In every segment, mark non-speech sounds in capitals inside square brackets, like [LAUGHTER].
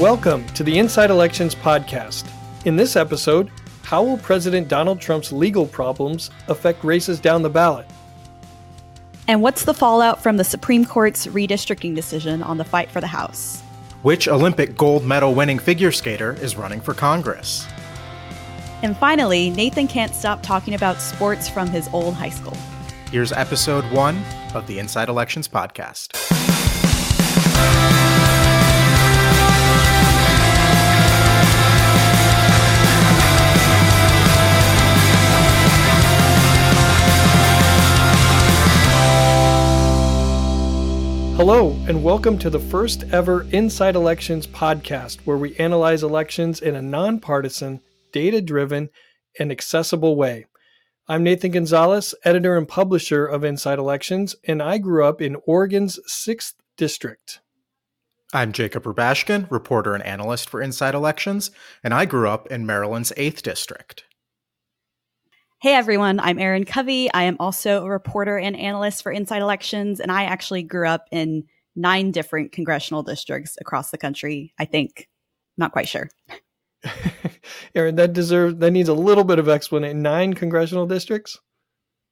Welcome to the Inside Elections podcast. In this episode, how will President Donald Trump's legal problems affect races down the ballot? And what's the fallout from the Supreme Court's redistricting decision on the fight for the House? Which Olympic gold medal winning figure skater is running for Congress? And finally, Nathan can't stop talking about sports from his old high school. Here's episode one of the Inside Elections podcast. Hello, and welcome to the first ever Inside Elections podcast, where we analyze elections in a nonpartisan, data driven, and accessible way. I'm Nathan Gonzales, editor and publisher of Inside Elections, and I grew up in Oregon's 6th District. I'm Jacob Rubashkin, reporter and analyst for Inside Elections, and I grew up in Maryland's 8th District. Hey everyone, I'm Erin Covey. I am also a reporter and analyst for Inside Elections, and I actually grew up in nine different congressional districts across the country. I think, not quite sure. [LAUGHS] Erin, that deserves that needs a little bit of explanation. Nine congressional districts.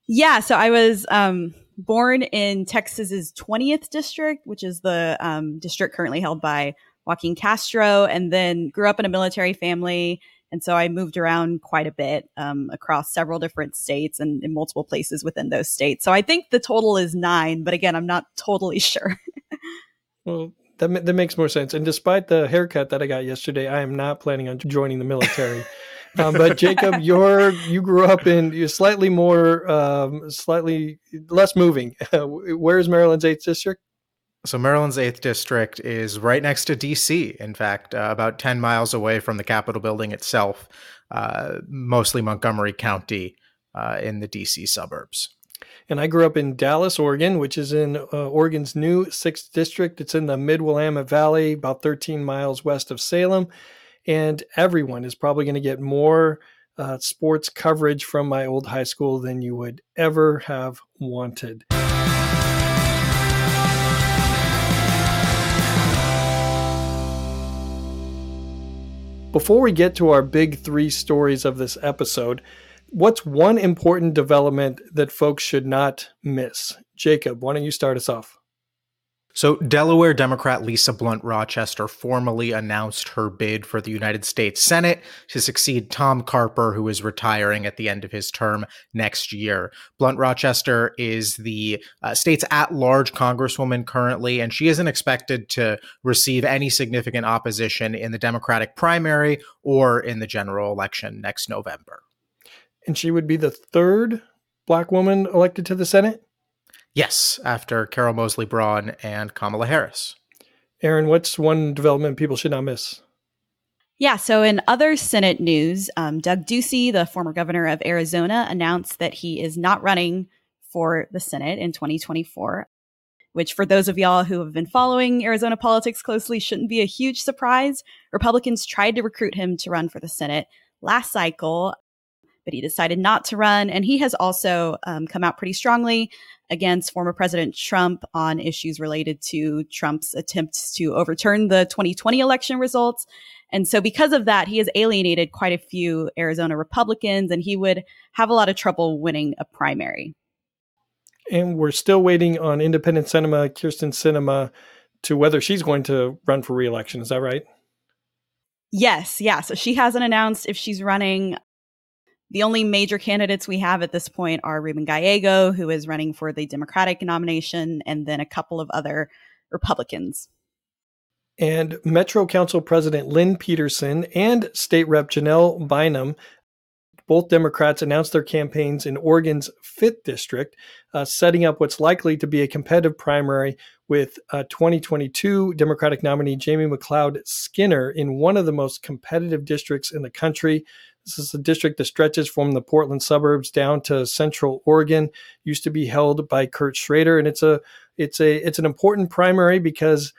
Yeah, so I was um, born in Texas's 20th district, which is the um, district currently held by Joaquin Castro, and then grew up in a military family and so I moved around quite a bit um, across several different states and in multiple places within those states. So I think the total is nine, but again, I'm not totally [LAUGHS] sure. well, that, that makes more sense. And despite the haircut that I got yesterday, I am not planning on joining the military. [LAUGHS] um, but Jacob, you're you grew up in you're slightly more, um, slightly less moving. [LAUGHS] Where's Maryland's eighth district? So, Maryland's 8th District is right next to DC. In fact, uh, about 10 miles away from the Capitol building itself, uh, mostly Montgomery County uh, in the DC suburbs. And I grew up in Dallas, Oregon, which is in uh, Oregon's new 6th District. It's in the Mid Willamette Valley, about 13 miles west of Salem. And everyone is probably going to get more uh, sports coverage from my old high school than you would ever have wanted. Before we get to our big three stories of this episode, what's one important development that folks should not miss? Jacob, why don't you start us off? So, Delaware Democrat Lisa Blunt Rochester formally announced her bid for the United States Senate to succeed Tom Carper, who is retiring at the end of his term next year. Blunt Rochester is the uh, state's at large congresswoman currently, and she isn't expected to receive any significant opposition in the Democratic primary or in the general election next November. And she would be the third black woman elected to the Senate? Yes, after Carol Moseley Braun and Kamala Harris. Erin, what's one development people should not miss? Yeah, so in other Senate news, um, Doug Ducey, the former governor of Arizona, announced that he is not running for the Senate in 2024, which, for those of y'all who have been following Arizona politics closely, shouldn't be a huge surprise. Republicans tried to recruit him to run for the Senate last cycle, but he decided not to run. And he has also um, come out pretty strongly against former President Trump on issues related to Trump's attempts to overturn the 2020 election results. And so, because of that, he has alienated quite a few Arizona Republicans, and he would have a lot of trouble winning a primary. And we're still waiting on independent Sinema, Kyrsten Sinema, to whether she's going to run for reelection. Is that right? Yes, yeah. So she hasn't announced if she's running. The only major candidates we have at this point are Ruben Gallego, who is running for the Democratic nomination, and then a couple of other Republicans. And Metro Council President Lynn Peterson and State Rep Janelle Bynum, both Democrats, announced their campaigns in Oregon's 5th District, uh, setting up what's likely to be a competitive primary with uh, 2022 Democratic nominee Jamie McLeod Skinner in one of the most competitive districts in the country. This is a district that stretches from the Portland suburbs down to Central Oregon. Used to be held by Kurt Schrader, and it's a it's a it's an important primary because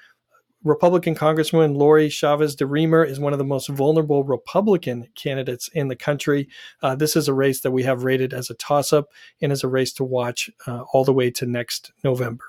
Republican Congresswoman Lori Chavez de DeRemer is one of the most vulnerable Republican candidates in the country. Uh, this is a race that we have rated as a toss up and as a race to watch uh, all the way to next November.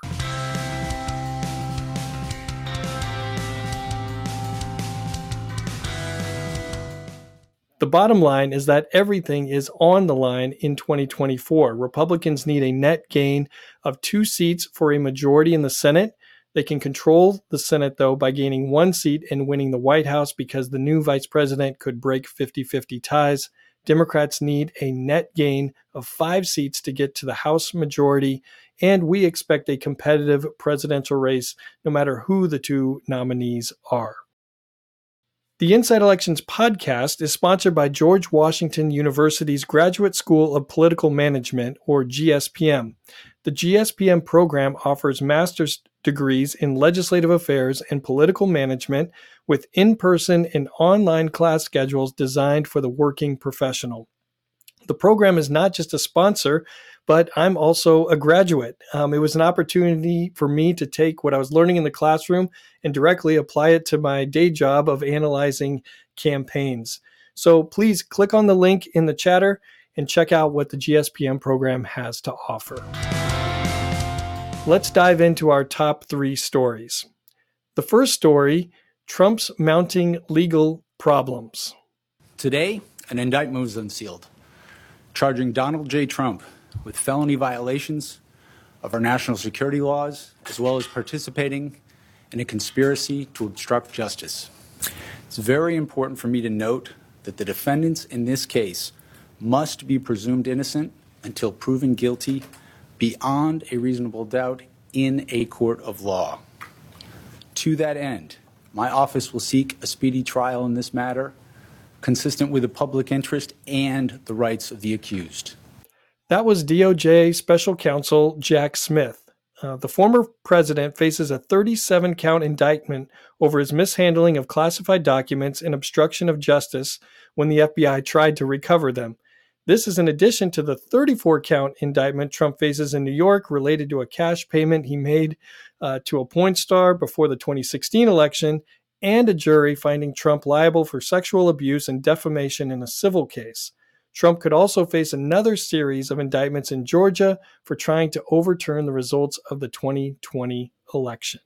The bottom line is that everything is on the line in 2024. Republicans need a net gain of two seats for a majority in the Senate. They can control the Senate, though, by gaining one seat and winning the White House because the new vice president could break 50 50 ties. Democrats need a net gain of five seats to get to the House majority, and we expect a competitive presidential race no matter who the two nominees are. The Inside Elections podcast is sponsored by George Washington University's Graduate School of Political Management, or GSPM. The GSPM program offers master's degrees in legislative affairs and political management with in person and online class schedules designed for the working professional. The program is not just a sponsor, but I'm also a graduate. Um, it was an opportunity for me to take what I was learning in the classroom and directly apply it to my day job of analyzing campaigns. So please click on the link in the chatter and check out what the GSPM program has to offer. Let's dive into our top three stories. The first story Trump's mounting legal problems. Today, an indictment was unsealed charging Donald J. Trump with felony violations of our national security laws, as well as participating in a conspiracy to obstruct justice. It's very important for me to note that the defendants in this case must be presumed innocent until proven guilty beyond a reasonable doubt in a court of law. To that end, my office will seek a speedy trial in this matter consistent with the public interest and the rights of the accused. That was DOJ Special Counsel Jack Smith. Uh, the former president faces a 37 count indictment over his mishandling of classified documents and obstruction of justice when the FBI tried to recover them. This is in addition to the 34 count indictment Trump faces in New York related to a cash payment he made uh, to a porn star before the 2016 election and a jury finding Trump liable for sexual abuse and defamation in a civil case. Trump could also face another series of indictments in Georgia for trying to overturn the results of the 2020 election.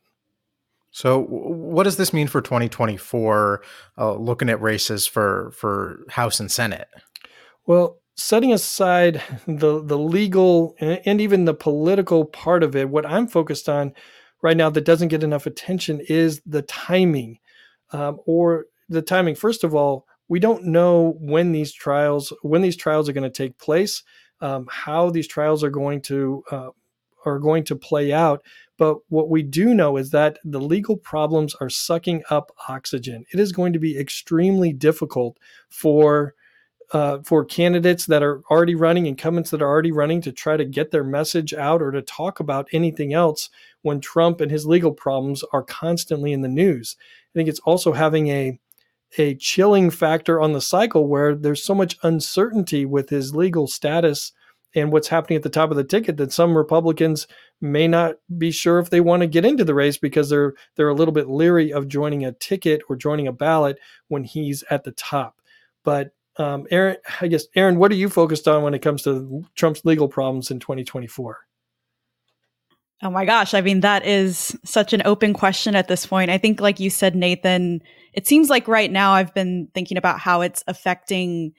So, what does this mean for 2024? Uh, looking at races for for House and Senate. Well, setting aside the the legal and even the political part of it, what I'm focused on right now that doesn't get enough attention is the timing um, or the timing. First of all, we don't know when these trials when these trials are going to take place, um, how these trials are going to uh, are going to play out. But what we do know is that the legal problems are sucking up oxygen. It is going to be extremely difficult for uh, for candidates that are already running, incumbents that are already running, to try to get their message out or to talk about anything else when Trump and his legal problems are constantly in the news. I think it's also having a a chilling factor on the cycle where there's so much uncertainty with his legal status and what's happening at the top of the ticket that some Republicans may not be sure if they want to get into the race because they're they're a little bit leery of joining a ticket or joining a ballot when he's at the top. But um, Erin, I guess Erin, what are you focused on when it comes to Trump's legal problems in 2024? Oh my gosh. I mean, that is such an open question at this point. I think, like you said, Nathan, it seems like right now I've been thinking about how it's affecting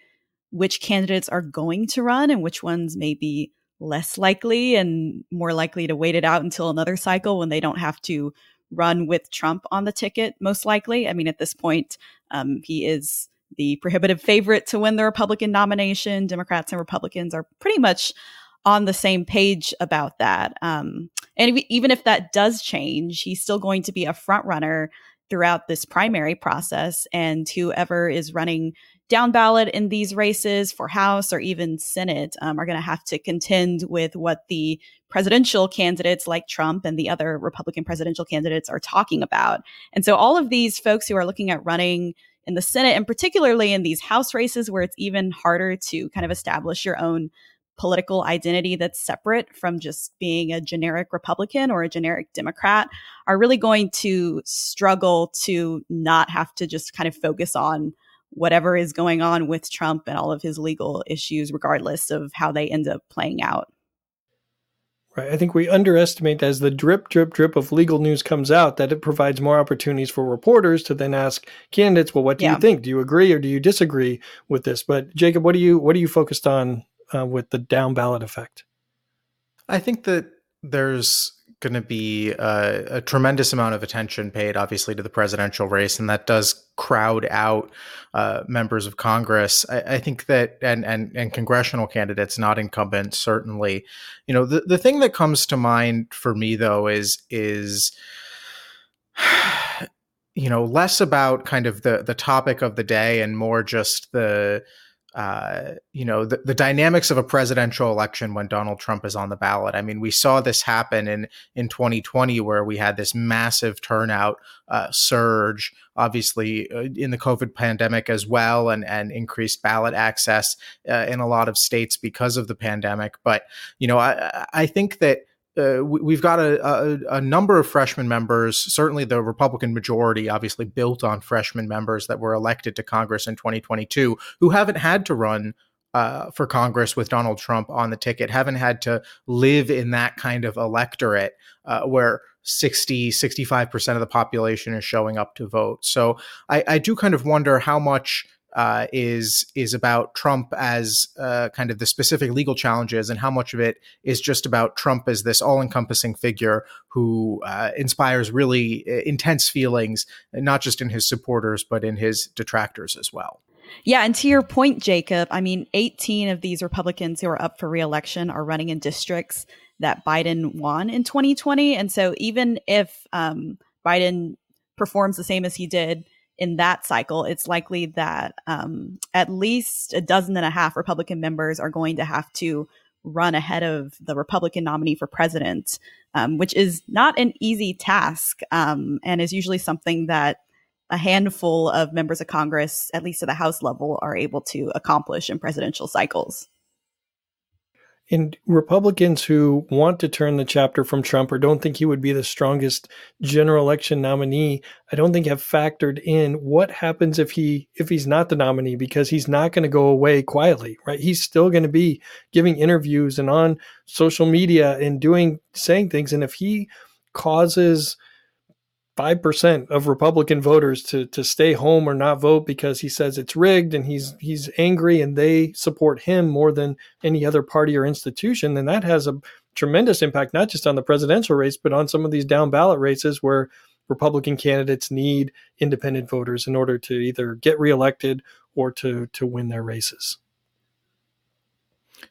which candidates are going to run and which ones may be less likely and more likely to wait it out until another cycle when they don't have to run with Trump on the ticket, most likely. I mean, at this point, um, he is the prohibitive favorite to win the Republican nomination. Democrats and Republicans are pretty much on the same page about that. Um, and even if that does change, he's still going to be a front runner throughout this primary process. And whoever is running down ballot in these races for House or even Senate um, are going to have to contend with what the presidential candidates like Trump and the other Republican presidential candidates are talking about. And so all of these folks who are looking at running in the Senate and particularly in these House races where it's even harder to kind of establish your own political identity that's separate from just being a generic Republican or a generic Democrat are really going to struggle to not have to just kind of focus on whatever is going on with Trump and all of his legal issues, regardless of how they end up playing out. Right. I think we underestimate as the drip, drip, drip of legal news comes out that it provides more opportunities for reporters to then ask candidates, well, what do yeah. you think? Do you agree or do you disagree with this? But Jacob, what do you what are you focused on uh, with the down ballot effect? I think that there's going to be a, a, tremendous amount of attention paid, obviously, to the presidential race, and that does crowd out uh, members of Congress. I, I, think that and and and congressional candidates, not incumbents, certainly. You know, the the thing that comes to mind for me though is is [SIGHS] you know less about kind of the the topic of the day and more just the uh, you know the, the, dynamics of a presidential election when Donald Trump is on the ballot. I mean, we saw this happen in in 2020 where we had this massive turnout uh, surge, obviously uh, in the COVID pandemic as well, and and increased ballot access uh, in a lot of states because of the pandemic. But you know, I I think that uh, we've got a, a, a, number of freshman members, certainly the Republican majority, obviously built on freshman members that were elected to Congress in 2022, who haven't had to run uh, for Congress with Donald Trump on the ticket, haven't had to live in that kind of electorate uh, where 60, 65% of the population is showing up to vote. So I, I do kind of wonder how much uh, is is about Trump as uh, kind of the specific legal challenges, and how much of it is just about Trump as this all-encompassing figure who uh, inspires really uh, intense feelings, not just in his supporters but in his detractors as well. Yeah, and to your point, Jacob, I mean, 18 of these Republicans who are up for reelection are running in districts that Biden won in 2020, and so even if um, Biden performs the same as he did in that cycle, it's likely that um, at least a dozen and a half Republican members are going to have to run ahead of the Republican nominee for president, um, which is not an easy task um, and is usually something that a handful of members of Congress, at least at the House level, are able to accomplish in presidential cycles. And Republicans who want to turn the chapter from Trump or don't think he would be the strongest general election nominee, I don't think have factored in what happens if he if he's not the nominee because he's not going to go away quietly, right? He's still going to be giving interviews and on social media and doing saying things and if he causes five percent of Republican voters to to stay home or not vote because he says it's rigged and he's he's angry and they support him more than any other party or institution, then that has a tremendous impact not just on the presidential race but on some of these down ballot races where Republican candidates need independent voters in order to either get reelected or to to win their races.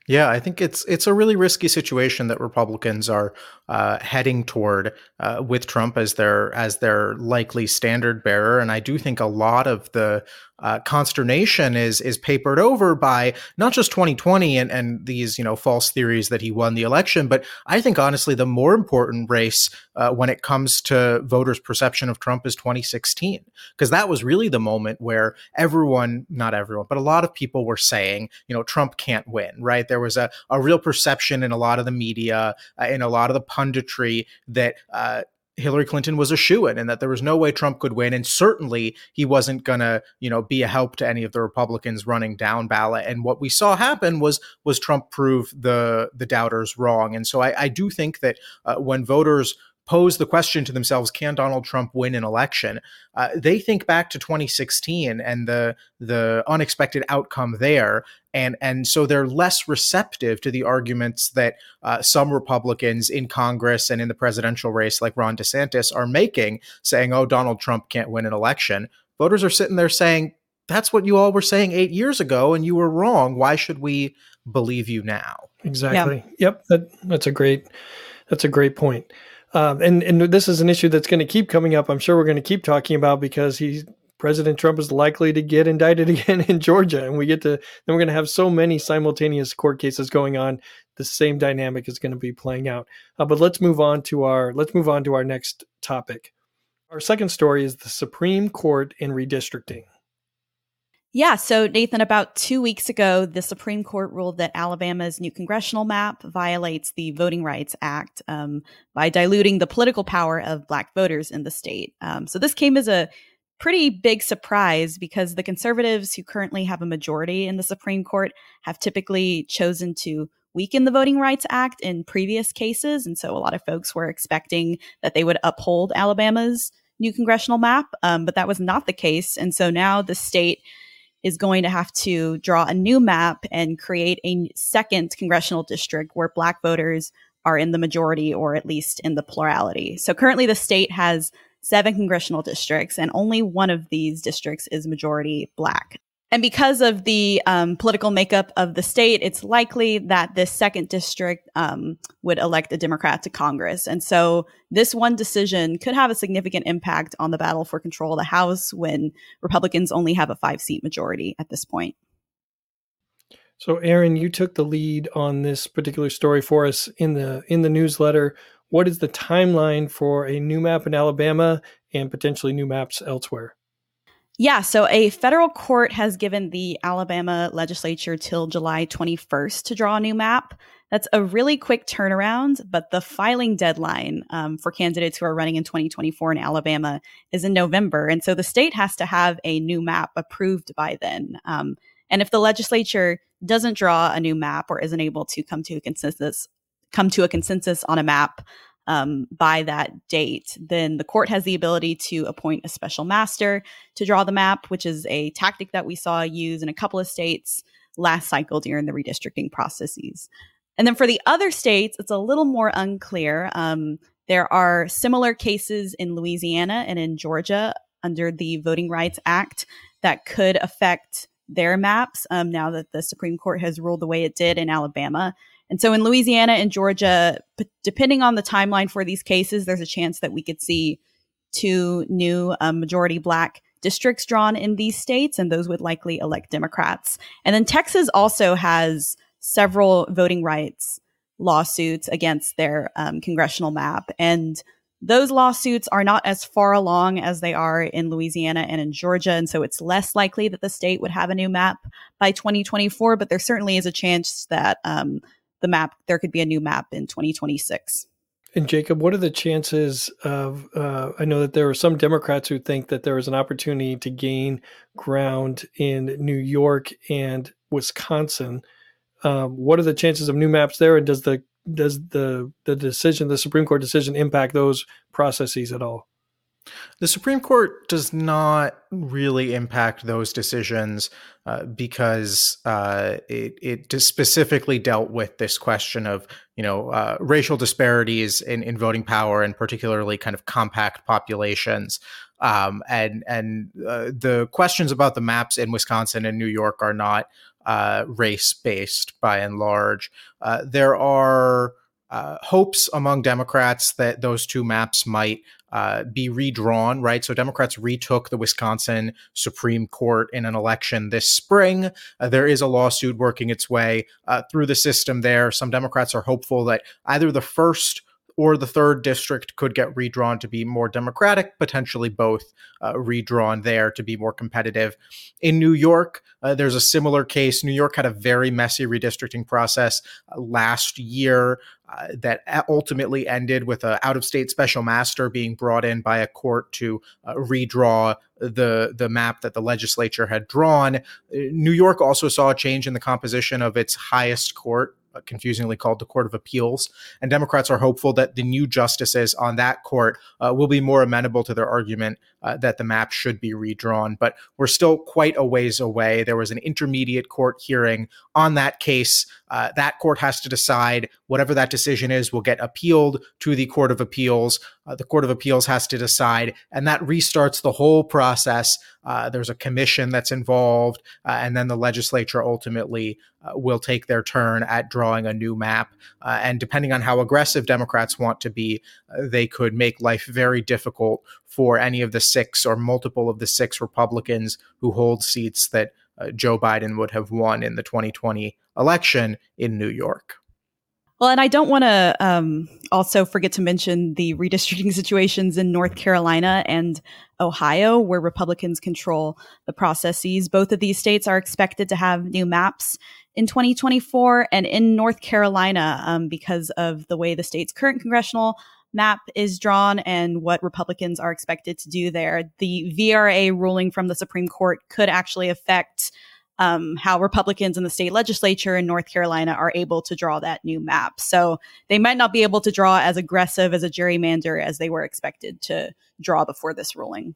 Yeah, I think it's it's a really risky situation that Republicans are uh, heading toward uh, with Trump as their as their likely standard bearer, and I do think a lot of the uh, consternation is is papered over by not just 2020 and, and these you know false theories that he won the election, but I think honestly the more important race uh, when it comes to voters' perception of Trump is 2016 because that was really the moment where everyone, not everyone, but a lot of people were saying you know Trump can't win. Right? There was a a real perception in a lot of the media, uh, in a lot of the punditry that uh, Hillary Clinton was a shoo in and that there was no way Trump could win. And certainly he wasn't going to, you know, be a help to any of the Republicans running down ballot. And what we saw happen was was Trump prove the the doubters wrong. And so I, I do think that uh, when voters pose the question to themselves, can Donald Trump win an election? Uh, they think back to 2016 and the the unexpected outcome there, and and so they're less receptive to the arguments that uh, some Republicans in Congress and in the presidential race, like Ron DeSantis, are making, saying, "Oh, Donald Trump can't win an election." Voters are sitting there saying, "That's what you all were saying eight years ago, and you were wrong. Why should we believe you now?" Exactly. Yeah. Yep. That, that's a great. That's a great point. Um, and and this is an issue that's going to keep coming up. I'm sure we're going to keep talking about because he's President Trump is likely to get indicted [LAUGHS] again in Georgia, and we get to then we're going to have so many simultaneous court cases going on. The same dynamic is going to be playing out. Uh, but let's move on to our let's move on to our next topic. Our second story is the Supreme Court in redistricting. Yeah. So, Nathan, about two weeks ago, the Supreme Court ruled that Alabama's new congressional map violates the Voting Rights Act um, by diluting the political power of Black voters in the state. Um, so, this came as a pretty big surprise because the conservatives who currently have a majority in the Supreme Court have typically chosen to weaken the Voting Rights Act in previous cases. And so a lot of folks were expecting that they would uphold Alabama's new congressional map, um, but that was not the case. And so now the state is going to have to draw a new map and create a second congressional district where Black voters are in the majority or at least in the plurality. So currently the state has seven congressional districts, and only one of these districts is majority Black. And because of the um, political makeup of the state, it's likely that this second district um, would elect a Democrat to Congress. And so this one decision could have a significant impact on the battle for control of the House when Republicans only have a five seat majority at this point. So, Erin, you took the lead on this particular story for us in the in the newsletter. What is the timeline for a new map in Alabama and potentially new maps elsewhere? Yeah, so a federal court has given the Alabama legislature till July 21st to draw a new map. That's a really quick turnaround, but the filing deadline um, for candidates who are running in 2024 in Alabama is in November. And so the state has to have a new map approved by then. Um, and if the legislature doesn't draw a new map or isn't able to come to a consensus, come to a consensus on a map um, by that date, then the court has the ability to appoint a special master to draw the map, which is a tactic that we saw used in a couple of states last cycle during the redistricting processes. And then for the other states, it's a little more unclear. Um, there are similar cases in Louisiana and in Georgia under the Voting Rights Act that could affect their maps um, now that the Supreme Court has ruled the way it did in Alabama. And so in Louisiana and Georgia, p- depending on the timeline for these cases, there's a chance that we could see two new um, majority black districts drawn in these states, and those would likely elect Democrats. And then Texas also has several voting rights lawsuits against their um, congressional map. And those lawsuits are not as far along as they are in Louisiana and in Georgia. And so it's less likely that the state would have a new map by 2024, but there certainly is a chance that um, the map, there could be a new map in 2026. And Jacob, what are the chances of? Uh, I know that there are some Democrats who think that there is an opportunity to gain ground in New York and Wisconsin. Um, what are the chances of new maps there, and does the does the the decision, the Supreme Court decision, impact those processes at all? The Supreme Court does not really impact those decisions uh, because uh, it, it specifically dealt with this question of you know uh, racial disparities in, in voting power and particularly kind of compact populations. Um, and and uh, the questions about the maps in Wisconsin and New York are not uh, race based by and large. Uh, there are hopes among Democrats that those two maps might uh, be redrawn, right? So Democrats retook the Wisconsin Supreme Court in an election this spring. Uh, there is a lawsuit working its way uh, through the system there. Some Democrats are hopeful that either the first or the third district could get redrawn to be more democratic, potentially both uh, redrawn there to be more competitive. In New York, uh, there's a similar case. New York had a very messy redistricting process uh, last year uh, that ultimately ended with an out-of-state special master being brought in by a court to uh, redraw the the map that the legislature had drawn. Uh, New York also saw a change in the composition of its highest court confusingly called the Court of Appeals. And Democrats are hopeful that the new justices on that court uh, will be more amenable to their argument uh, that the map should be redrawn. But we're still quite a ways away. There was an intermediate court hearing on that case. Uh, that court has to decide whatever that decision is will get appealed to the Court of Appeals. Uh, the Court of Appeals has to decide, and that restarts the whole process. Uh, there's a commission that's involved, uh, and then the legislature ultimately uh, will take their turn at drawing a new map. Uh, and depending on how aggressive Democrats want to be, they could make life very difficult for any of the six or multiple of the six Republicans who hold seats that Joe Biden would have won in the 2020 election in New York. Well, and I don't want to um, also forget to mention the redistricting [LAUGHS] situations in North Carolina and Ohio, where Republicans control the processes. Both of these states are expected to have new maps in 2024. And in North Carolina, um, because of the way the state's current congressional map is drawn and what Republicans are expected to do there, the VRA ruling from the Supreme Court could actually affect um, how Republicans in the state legislature in North Carolina are able to draw that new map. So they might not be able to draw as aggressive as a gerrymander as they were expected to draw before this ruling.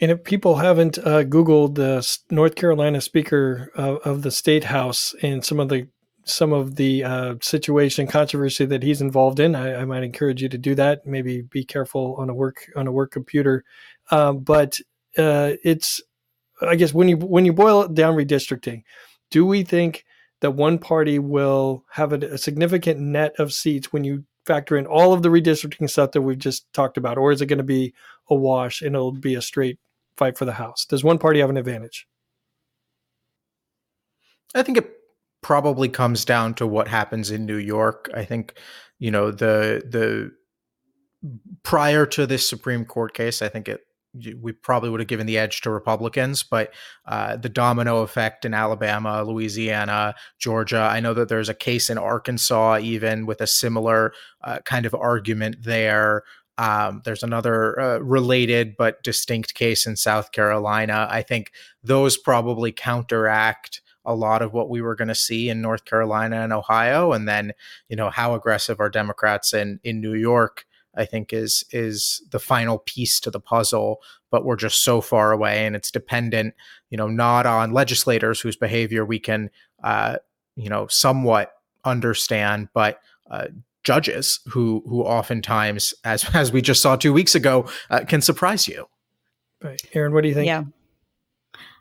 And if people haven't uh, Googled the North Carolina Speaker of, of, the State House and some of the some of the uh, situation controversy that he's involved in, I, I, might encourage you to do that. Maybe be careful on a work on a work computer. Um, but uh, it's I guess when you when you boil it down redistricting, do we think that one party will have a, a significant net of seats when you factor in all of the redistricting stuff that we've just talked about, or is it going to be a wash and it'll be a straight fight for the House? Does one party have an advantage? I think it probably comes down to what happens in New York. I think, you know, the the prior to this Supreme Court case, I think it we probably would have given the edge to Republicans, but uh, the domino effect in Alabama, Louisiana, Georgia. I know that there's a case in Arkansas, even with a similar uh, kind of argument there. Um, there's another uh, related but distinct case in South Carolina. I think those probably counteract a lot of what we were going to see in North Carolina and Ohio. And then, you know, how aggressive are Democrats in in New York? I think is is the final piece to the puzzle. But we're just so far away, and it's dependent, you know, not on legislators whose behavior we can, uh, you know, somewhat understand, but uh, judges who who oftentimes, as [LAUGHS] as we just saw two weeks ago, uh, can surprise you. Right, Erin, what do you think? Yeah.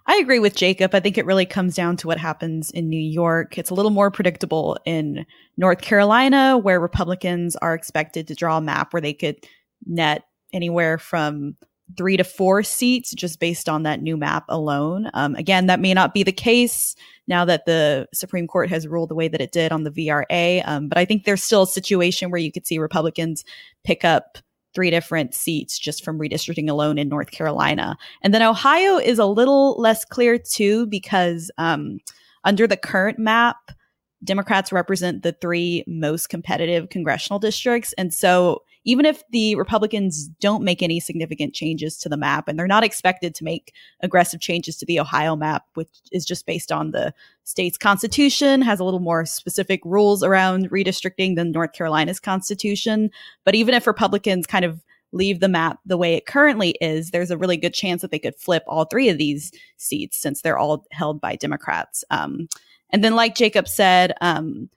I agree with Jacob. I think it really comes down to what happens in New York. It's a little more predictable in North Carolina, where Republicans are expected to draw a map where they could net anywhere from three to four seats just based on that new map alone. Um, again, that may not be the case now that the Supreme Court has ruled the way that it did on the VRA. Um, but I think there's still a situation where you could see Republicans pick up three different seats just from redistricting alone in North Carolina. And then Ohio is a little less clear too, because um, under the current map, Democrats represent the three most competitive congressional districts. And so even if the Republicans don't make any significant changes to the map, and they're not expected to make aggressive changes to the Ohio map, which is just based on the state's constitution, has a little more specific rules around redistricting than North Carolina's constitution. But even if Republicans kind of leave the map the way it currently is, there's a really good chance that they could flip all three of these seats since they're all held by Democrats. Um, and then, like Jacob said, um,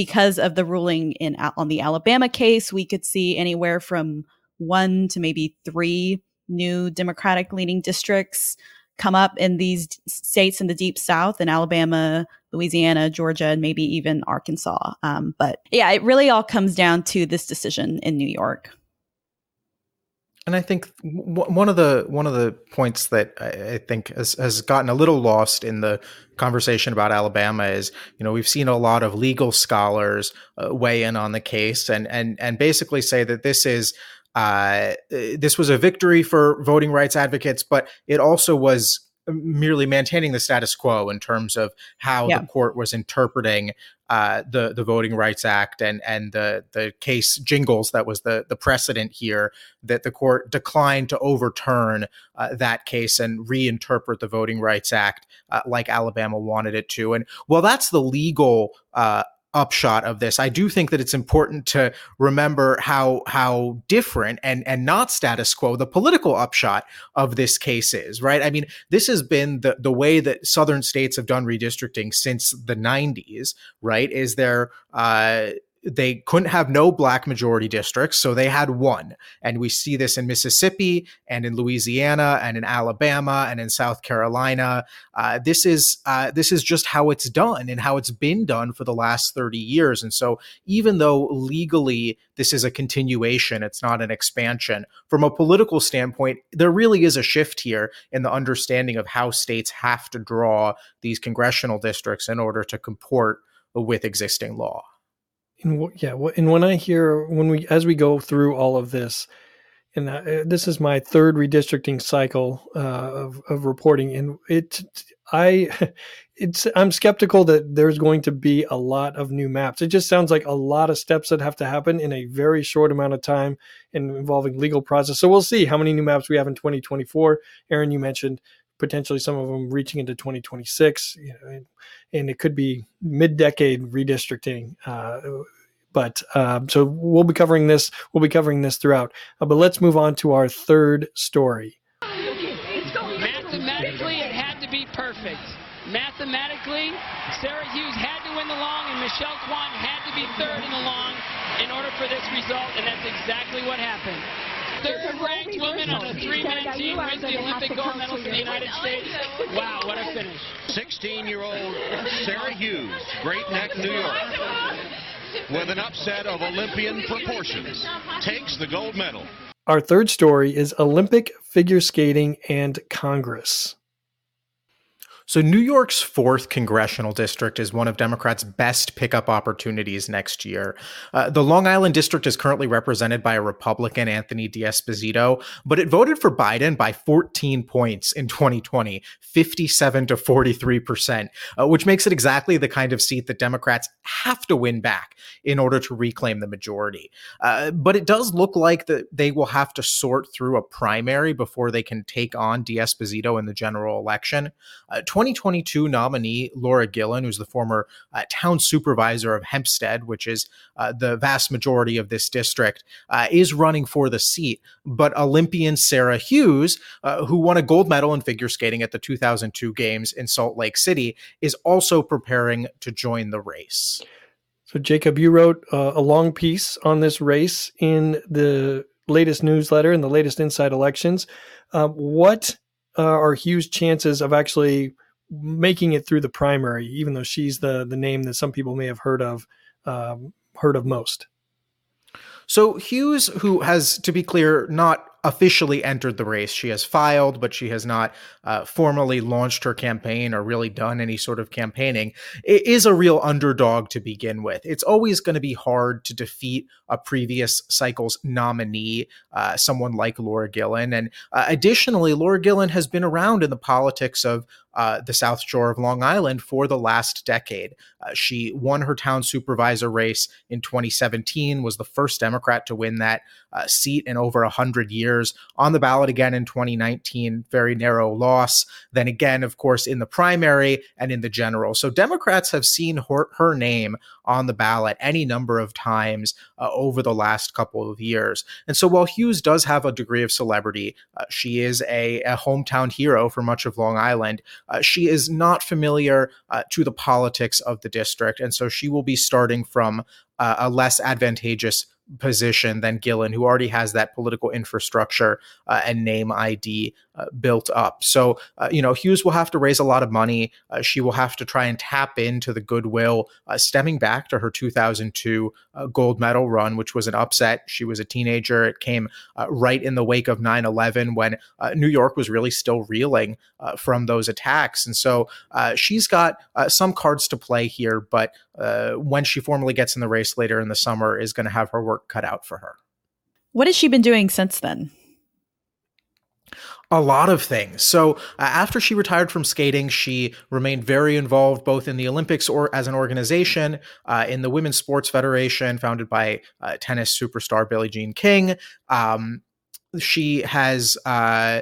because of the ruling in on the Alabama case, we could see anywhere from one to maybe three new Democratic leaning districts come up in these states in the deep South in Alabama, Louisiana, Georgia, and maybe even Arkansas. Um, but yeah, it really all comes down to this decision in New York. And I think one of the one of the points that I think has, has gotten a little lost in the conversation about Alabama is, you know, we've seen a lot of legal scholars uh, weigh in on the case and and and basically say that this is uh, this was a victory for voting rights advocates, but it also was merely maintaining the status quo in terms of how yeah. the court was interpreting uh, the the Voting Rights Act and and the the case Gingles that was the the precedent here that the court declined to overturn uh, that case and reinterpret the Voting Rights Act uh, like Alabama wanted it to. And well, that's the legal uh, upshot of this. I do think that it's important to remember how how different and and not status quo the political upshot of this case is, right? I mean, this has been the the way that southern states have done redistricting since the 90s, right? Is there uh they couldn't have no black majority districts, so they had one. And we see this in Mississippi and in Louisiana and in Alabama and in South Carolina. Uh, this is uh, this is just how it's done and how it's been done for the last 30 years. And so even though legally this is a continuation, it's not an expansion, from a political standpoint, there really is a shift here in the understanding of how states have to draw these congressional districts in order to comport with existing law and yeah, and when I hear when we as we go through all of this, and uh, this is my third redistricting cycle uh, of of reporting, and it I [LAUGHS] it's I'm skeptical that there's going to be a lot of new maps. It just sounds like a lot of steps that have to happen in a very short amount of time and involving legal process. So we'll see how many new maps we have in 2024. Erin, you mentioned potentially some of them reaching into 2026, you know, and, and, it could be mid-decade redistricting. Uh, but um, so we'll be covering this. We'll be covering this throughout. Uh, but let's move on to our third story. Mathematically, it had to be perfect. Mathematically, Sarah Hughes had to win the long, and Michelle Kwan had to be third in the long in order for this result, and that's exactly what happened. Third-ranked woman on a three-man team wins the Olympic gold medal for the United States. Wow, what a finish. 16-year-old Sarah Hughes, Great Neck, New York, with an upset of Olympian proportions, takes the gold medal. Our third story is Olympic figure skating and Congress. So, New York's fourth congressional district is one of Democrats' best pickup opportunities next year. Uh, the Long Island district is currently represented by a Republican, Anthony D'Esposito, but it voted for Biden by 14 points in 2020, 57 to 43 percent, uh, which makes it exactly the kind of seat that Democrats have to win back in order to reclaim the majority. Uh, but it does look like that they will have to sort through a primary before they can take on D'Esposito in the general election. Uh, 2022 nominee Laura Gillen, who's the former uh, town supervisor of Hempstead, which is uh, the vast majority of this district, uh, is running for the seat. But Olympian Sarah Hughes, uh, who won a gold medal in figure skating at the 2002 Games in Salt Lake City, is also preparing to join the race. So, Jacob, you wrote uh, a long piece on this race in the latest newsletter in the latest Inside Elections. Uh, what are Hughes' chances of actually making it through the primary, even though she's the the name that some people may have heard of um, heard of most. So Hughes, who has, to be clear, not officially entered the race. She has filed, but she has not uh, formally launched her campaign or really done any sort of campaigning. It is a real underdog to begin with. It's always going to be hard to defeat a previous cycle's nominee, uh, someone like Laura Gillen. And uh, additionally, Laura Gillen has been around in the politics of uh, the South Shore of Long Island for the last decade. Uh, she won her town supervisor race in 2017, was the first Democrat to win that uh, seat in over 100 years. On the ballot again in 2019, very narrow loss. Then again, of course, in the primary and in the general. So Democrats have seen her, her name on the ballot any number of times uh, over the last couple of years. And so while Hughes does have a degree of celebrity, uh, she is a, a, hometown hero for much of Long Island. Uh, she is not familiar uh, to the politics of the district. And so she will be starting from uh, a less advantageous position than Gillen, who already has that political infrastructure uh, and name ID built up. So, uh, you know, Hughes will have to raise a lot of money. Uh, she will have to try and tap into the goodwill uh, stemming back to her 2002 uh, gold medal run, which was an upset. She was a teenager. It came right in the wake of 9 11 when New York was really still reeling from those attacks. And so she's got some cards to play here, but when she formally gets in the race later in the summer, is going to have her work cut out for her. What has she been doing since then? A lot of things. So, uh, after she retired from skating, she remained very involved both in the Olympics or as an organization, uh, in the Women's Sports Federation, founded by uh, tennis superstar Billie Jean King. Um, she has uh,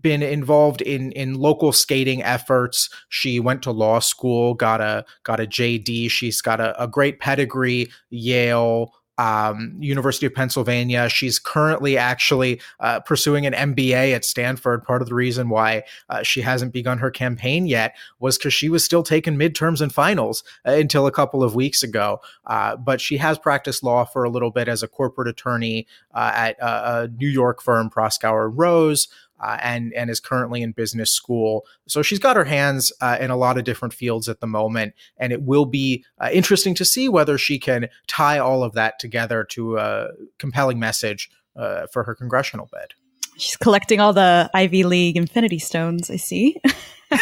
been involved in in local skating efforts. She went to law school, got a got a JD. She's got a, a great pedigree, Yale, um, University of Pennsylvania. She's currently actually uh, pursuing an MBA at Stanford. Part of the reason why uh, she hasn't begun her campaign yet was because she was still taking midterms and finals uh, until a couple of weeks ago. Uh, but she has practiced law for a little bit as a corporate attorney uh, at a New York firm, Proskauer Rose uh, and and is currently in business school. So she's got her hands uh, in a lot of different fields at the moment, and it will be uh, interesting to see whether she can tie all of that together to a compelling message uh, for her congressional bid. She's collecting all the Ivy League Infinity Stones. I see. [LAUGHS] [LAUGHS]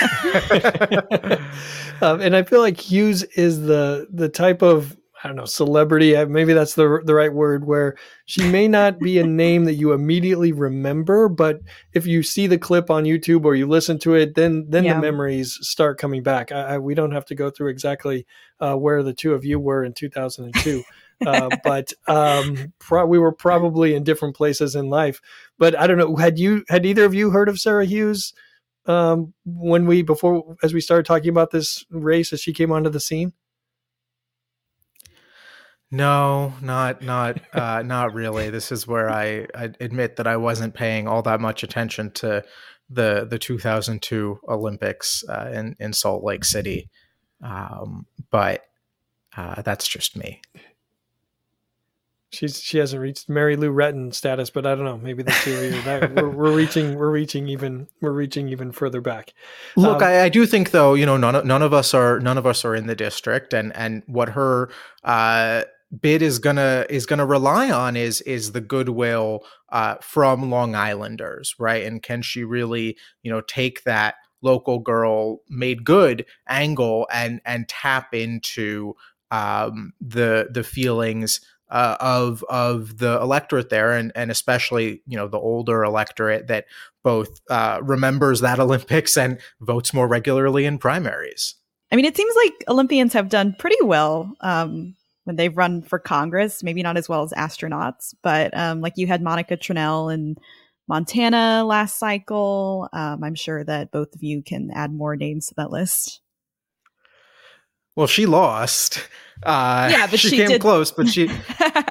um, and I feel like Hughes is the the type of I don't know, celebrity. Maybe that's the the right word. Where she may not be a name that you immediately remember, but if you see the clip on YouTube or you listen to it, then then yeah. the memories start coming back. I, I, we don't have to go through exactly uh, where the two of you were in 2002. uh, [LAUGHS] but um, pro- we were probably in different places in life. But I don't know. Had you had either of you heard of Sarah Hughes um, when we before as we started talking about this race as she came onto the scene? No, not not uh, not really. This is where I, I admit that I wasn't paying all that much attention to the the 2002 Olympics uh, in in Salt Lake City, um, but uh, that's just me. She's she hasn't reached Mary Lou Retton status, but I don't know. Maybe the two of you we're, we're, reaching we're reaching even we're reaching even further back. Look, um, I, I, do think though, you know, none of, none of us are none of us are in the district, and and what her uh, bid is gonna is gonna rely on is is the goodwill uh, from Long Islanders, right? And can she really, you know, take that local girl made good angle and and tap into um, the the feelings uh, of of the electorate there, and and especially you know the older electorate that both uh, remembers that [LAUGHS] Olympics and votes more regularly in primaries. I mean, it seems like Olympians have done pretty well um, when they've run for Congress. Maybe not as well as astronauts, but um, like you had Monica Tranel in Montana last cycle. Um, I'm sure that both of you can add more names to that list. Well, she lost. Uh, yeah, but [LAUGHS] she, she came did. close, but she, [LAUGHS]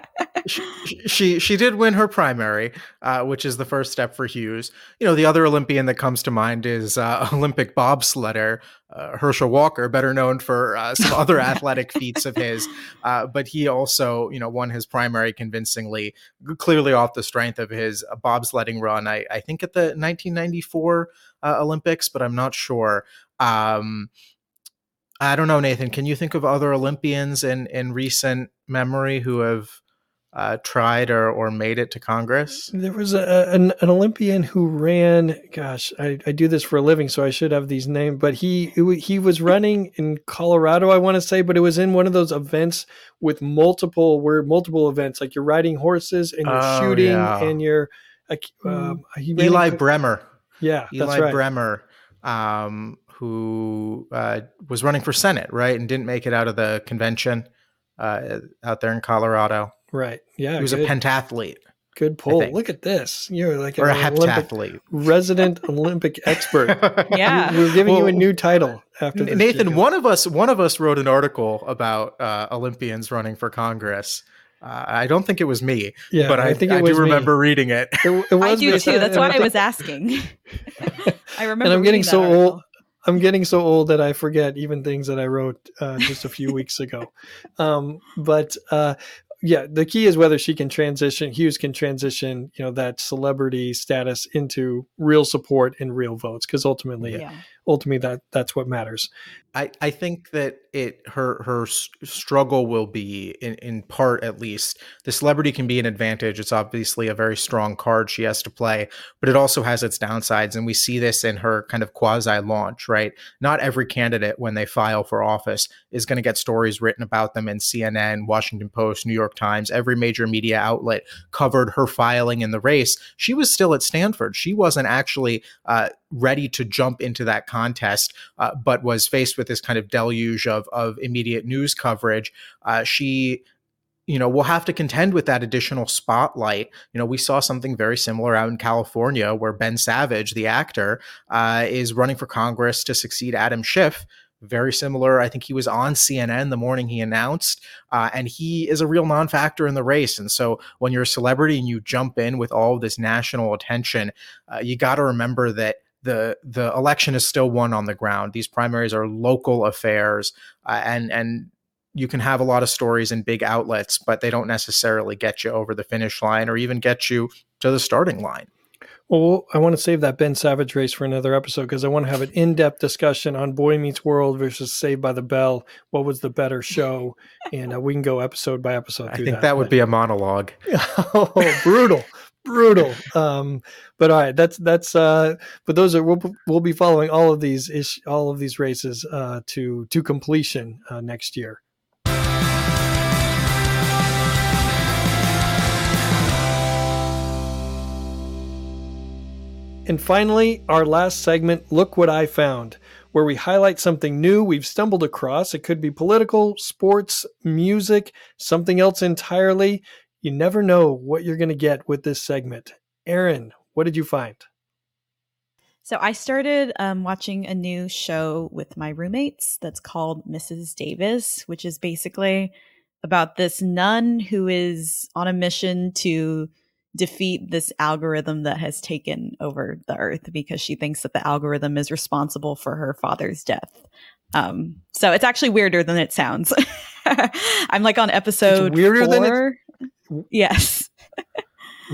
she, she she did win her primary, uh, which is the first step for Hughes. You know, the other Olympian that comes to mind is uh, [LAUGHS] Olympic bobsledder uh, Herschel Walker, better known for uh, [LAUGHS] some other athletic feats of his. Uh, but he also, you know, won his primary convincingly, clearly off the strength of his bobsledding run. I, I think at the 1994 uh, Olympics, but I'm not sure. Um, I don't know, Nathan. Can you think of other Olympians in in recent memory who have uh, tried or or made it to Congress? There was a, an, an Olympian who ran. Gosh, I, I do this for a living, so I should have these names. But he he was running in Colorado, I want to say, but it was in one of those events with multiple where multiple events, like you're riding horses and you're oh, shooting yeah. and you're. Um, Eli Bremer. Yeah, Eli right. Bremer. Um, who uh, was running for Senate, right, and didn't make it out of the convention uh, out there in Colorado. Right. Yeah. He was good. a pentathlete. Good pull. Look at this. You're like or a heptathlete, resident [LAUGHS] Olympic expert. [LAUGHS] yeah, we're giving well, you a new title after this, Nathan. Jacob. One of us, one of us wrote an article about uh, Olympians running for Congress. Uh, I don't think it was me, yeah, but I, I think I do remember reading it. it, it I do too. That's why I was asking. [LAUGHS] I remember. And I'm getting so article. old. I'm getting so old that I forget even things that I wrote uh, just a few weeks ago. Um, but uh, yeah, the key is whether she can transition, Hughes can transition, you know, that celebrity status into real support and real votes, because ultimately, yeah. Ultimately that that's what matters. I, I think that it her her struggle will be in, in part at least the celebrity can be an advantage. It's obviously a very strong card she has to play but it also has its downsides and we see this in her kind of quasi launch right? Not every candidate when they file for office is going to get stories written about them in CNN Washington Post New York Times. Every major media outlet covered her filing in the race. She was still at Stanford. She wasn't actually uh, ready to jump into that contest, uh, but was faced with this kind of deluge of of immediate news coverage. Uh, she you know, we'll have to contend with that additional spotlight. You know, we saw something very similar out in California where Ben Savage, the actor, uh, is running for Congress to succeed Adam Schiff. Very similar. I think he was on CNN the morning he announced, uh, and he is a real non factor in the race. And so when you're a celebrity and you jump in with all this national attention, uh, you got to remember that the the election is still won on the ground. These primaries are local affairs, uh, and and you can have a lot of stories in big outlets, but they don't necessarily get you over the finish line or even get you to the starting line. Well, I want to save that Ben Savage race for another episode because I want to have an in-depth discussion on Boy Meets World versus Saved by the Bell. What was the better show? And uh, we can go episode by episode. I think that, that would be a monologue. [LAUGHS] oh, brutal brutal. Um, but all right, that's that's. Uh, but those are we'll we'll be following all of these ish all of these races uh, to to completion uh, next year. And finally, our last segment, Look What I Found, where we highlight something new we've stumbled across. It could be political, sports, music, something else entirely. You never know what you're going to get with this segment. Erin, what did you find? So I started um, watching a new show with my roommates that's called Mrs. Davis, which is basically about this nun who is on a mission to defeat this algorithm that has taken over the earth because she thinks that the algorithm is responsible for her father's death. Um, so it's actually weirder than it sounds. [LAUGHS] I'm like on episode It's weirder than four. Yes.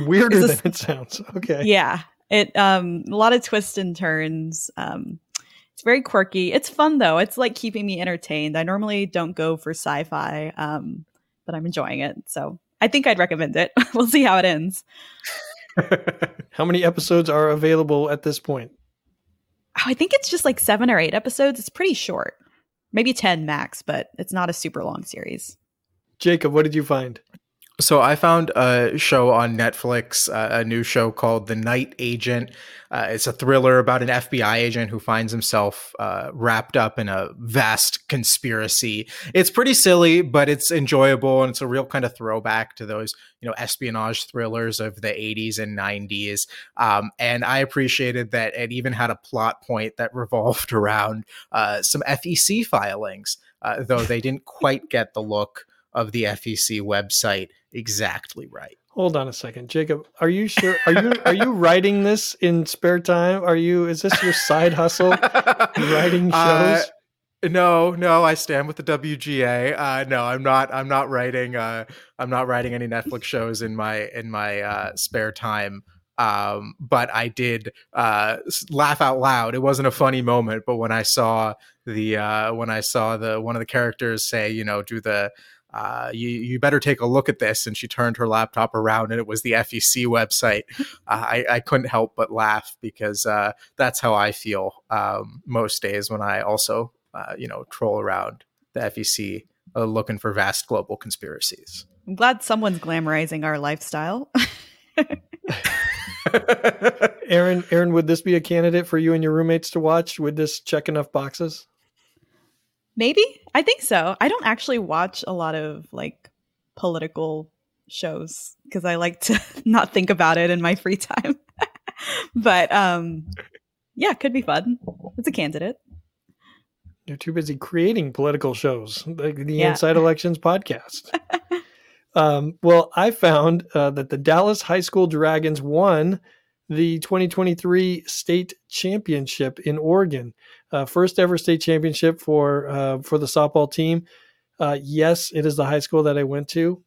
Weirder this- than it sounds. Okay. Yeah. It um a lot of twists and turns. Um it's very quirky. It's fun though. It's like keeping me entertained. I normally don't go for sci-fi, um, but I'm enjoying it. So I think I'd recommend it. [LAUGHS] we'll see how it ends. [LAUGHS] How many episodes are available at this point? Oh, I think it's just like seven or eight episodes. It's pretty short. Maybe 10 max, but it's not a super long series. Jacob, what did you find? So I found a show on Netflix, uh, a new show called The Night Agent. Uh, it's a thriller about an FBI agent who finds himself uh, wrapped up in a vast conspiracy. It's pretty silly, but it's enjoyable, and it's a real kind of throwback to those, you know, espionage thrillers of the '80s and '90s. Um, and I appreciated that it even had a plot point that [LAUGHS] revolved around uh, some FEC filings, uh, though they didn't quite get the look of the FEC website exactly right. Hold on a second, Jacob. Are you sure? Are you are you writing this in spare time? Are you? Is this your side hustle? [LAUGHS] writing shows? Uh, no, no, I stand with the WGA. Uh, no, I'm not. I'm not writing. Uh, I'm not writing any Netflix shows in my in my uh, spare time. Um, but I did uh, laugh out loud. It wasn't a funny moment, but when I saw the uh, when I saw the one of the characters say, you know, do the uh, you you better take a look at this, and she turned her laptop around, and it was the FEC website. [LAUGHS] uh, I I couldn't help but laugh because uh, that's how I feel um, most days when I also uh, you know troll around the FEC uh, looking for vast global conspiracies. I'm glad someone's glamorizing our lifestyle. [LAUGHS] [LAUGHS] Erin, Erin, would this be a candidate for you and your roommates to watch? Would this check enough boxes? Maybe. I think so. I don't actually watch a lot of like political shows because I like to [LAUGHS] not think about it in my free time. [LAUGHS] but um yeah, could be fun. It's a candidate. You're too busy creating political shows, like the Yeah. Inside Elections podcast. [LAUGHS] um, well, I found uh, that the Dallas High School Dragons won the 2023 state championship in Oregon, uh, first ever state championship for uh, for the softball team. Uh, yes, it is the high school that I went to.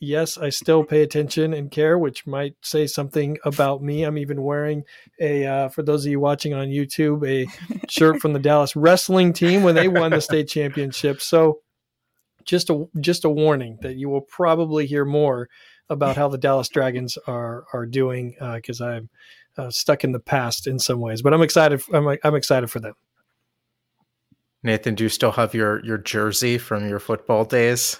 Yes, I still pay attention and care, which might say something about me. I'm even wearing a, uh, for those of you watching on YouTube, a shirt from the Dallas wrestling team when they won the state championship. So, just a just a warning that you will probably hear more about how the Dallas Dragons are are doing because I'm uh, stuck in the past in some ways. But I'm excited. I'm I'm excited for them. Nathan, do you still have your your jersey from your football days?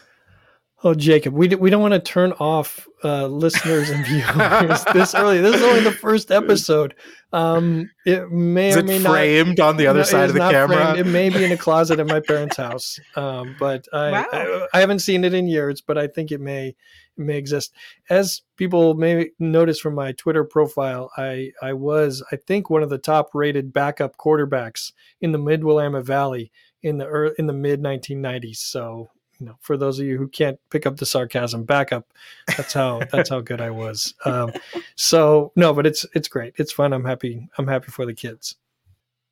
Oh, Jacob, we, d- we don't want to turn off uh, listeners and viewers [LAUGHS] this early. This is only the first episode. Um, it may Is or it may framed on the other No, side of the not camera? framed. It may be in a closet at my [LAUGHS] parents' house, um, but I, Wow. I I haven't seen it in years. But I think it may it may exist. As people may notice from my Twitter profile, I I was I think one of the top rated backup quarterbacks in the Mid Willamette Valley in the ear in the mid 1990s. So you know, for those of you who can't pick up the sarcasm, backup. That's how [LAUGHS] that's how good I was. Um, so no, but it's it's great. It's fun. I'm happy. I'm happy for the kids.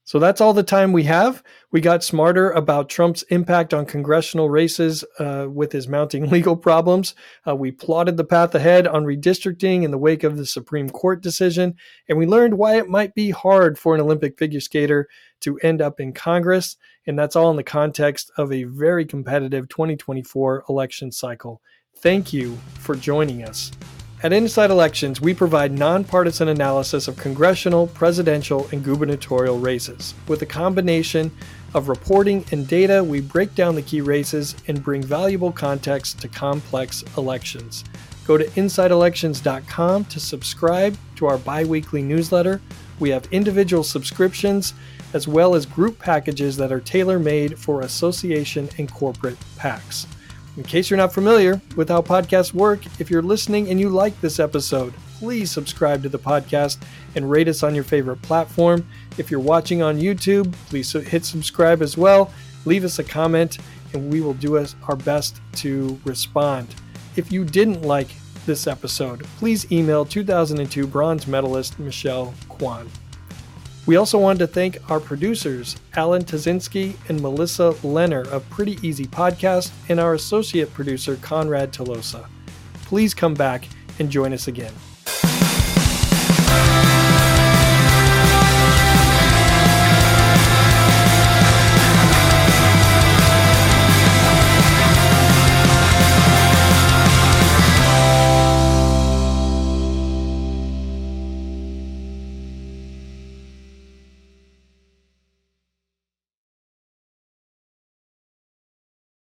So that's all the time we have. We got smarter about Trump's impact on congressional races uh, with his mounting [LAUGHS] legal problems. Uh, we plotted the path ahead on redistricting in the wake of the Supreme Court decision, and we learned why it might be hard for an Olympic figure skater to end up in Congress. And that's all in the context of a very competitive 2024 election cycle. Thank you for joining us. At Inside Elections, we provide nonpartisan analysis of congressional, presidential, and gubernatorial races. With a combination of reporting and data, we break down the key races and bring valuable context to complex elections. Go to InsideElections.com to subscribe to our bi weekly newsletter. We have individual subscriptions as well as group packages that are tailor made for association and corporate PACs. In case you're not familiar with how podcasts work, if you're listening and you like this episode, please subscribe to the podcast and rate us on your favorite platform. If you're watching on YouTube, please hit subscribe as well. Leave us a comment, and we will do our best to respond. If you didn't like this episode, please email 2002 bronze medalist Michelle Kwan. We also wanted to thank our producers, Alan Tazinski and Melissa Lenner of Pretty Easy Podcast, and our associate producer, Conrad Tolosa. Please come back and join us again.